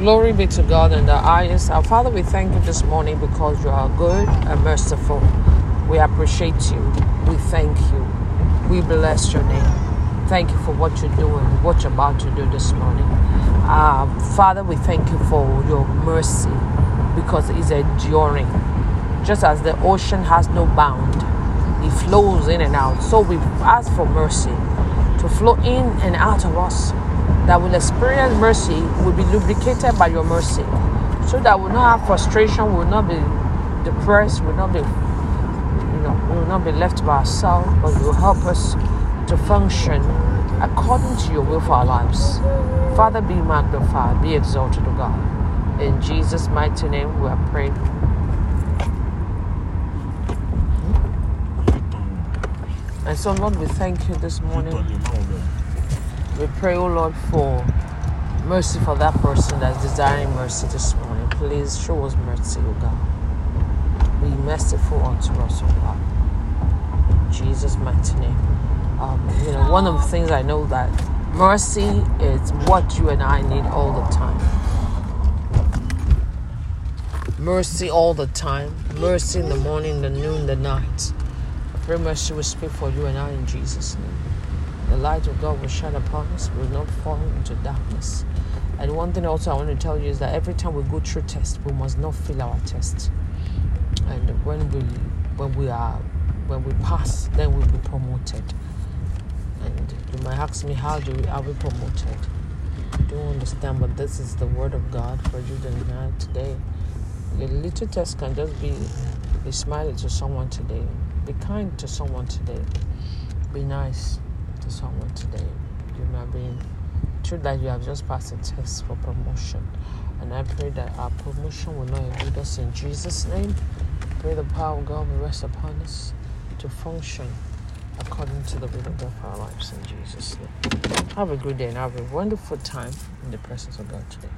Glory be to God in the highest. Our Father, we thank you this morning because you are good and merciful. We appreciate you. We thank you. We bless your name. Thank you for what you're doing, what you're about to do this morning. Uh, Father, we thank you for your mercy because it's enduring. Just as the ocean has no bound, it flows in and out. So we ask for mercy to flow in and out of us that will experience mercy will be lubricated by your mercy. So that we'll not have frustration will not be depressed will not be you know will not be left by ourselves but you will help us to function according to your will for our lives. Father be magnified be exalted o god. In jesus mighty name we are praying and so lord we thank you this morning we pray, oh Lord, for mercy for that person that's desiring mercy this morning. Please show us mercy, oh God. Be merciful unto us, oh God. In Jesus' mighty name. Um, you know, one of the things I know that mercy is what you and I need all the time. Mercy all the time. Mercy in the morning, the noon, the night. I pray mercy will speak for you and I in Jesus' name light of God will shine upon us, we will not fall into darkness. And one thing also I want to tell you is that every time we go through tests, we must not fail our test. And when we when we are when we pass, then we'll be promoted. And you might ask me, how do we are we promoted? I don't understand, but this is the word of God for you tonight today. A little test can just be be smiling to someone today, be kind to someone today, be nice someone today. You might been. true that you have just passed a test for promotion. And I pray that our promotion will not elude us in Jesus' name. Pray the power of God will rest upon us to function according to the will of God for our lives in Jesus' name. Have a good day and have a wonderful time in the presence of God today.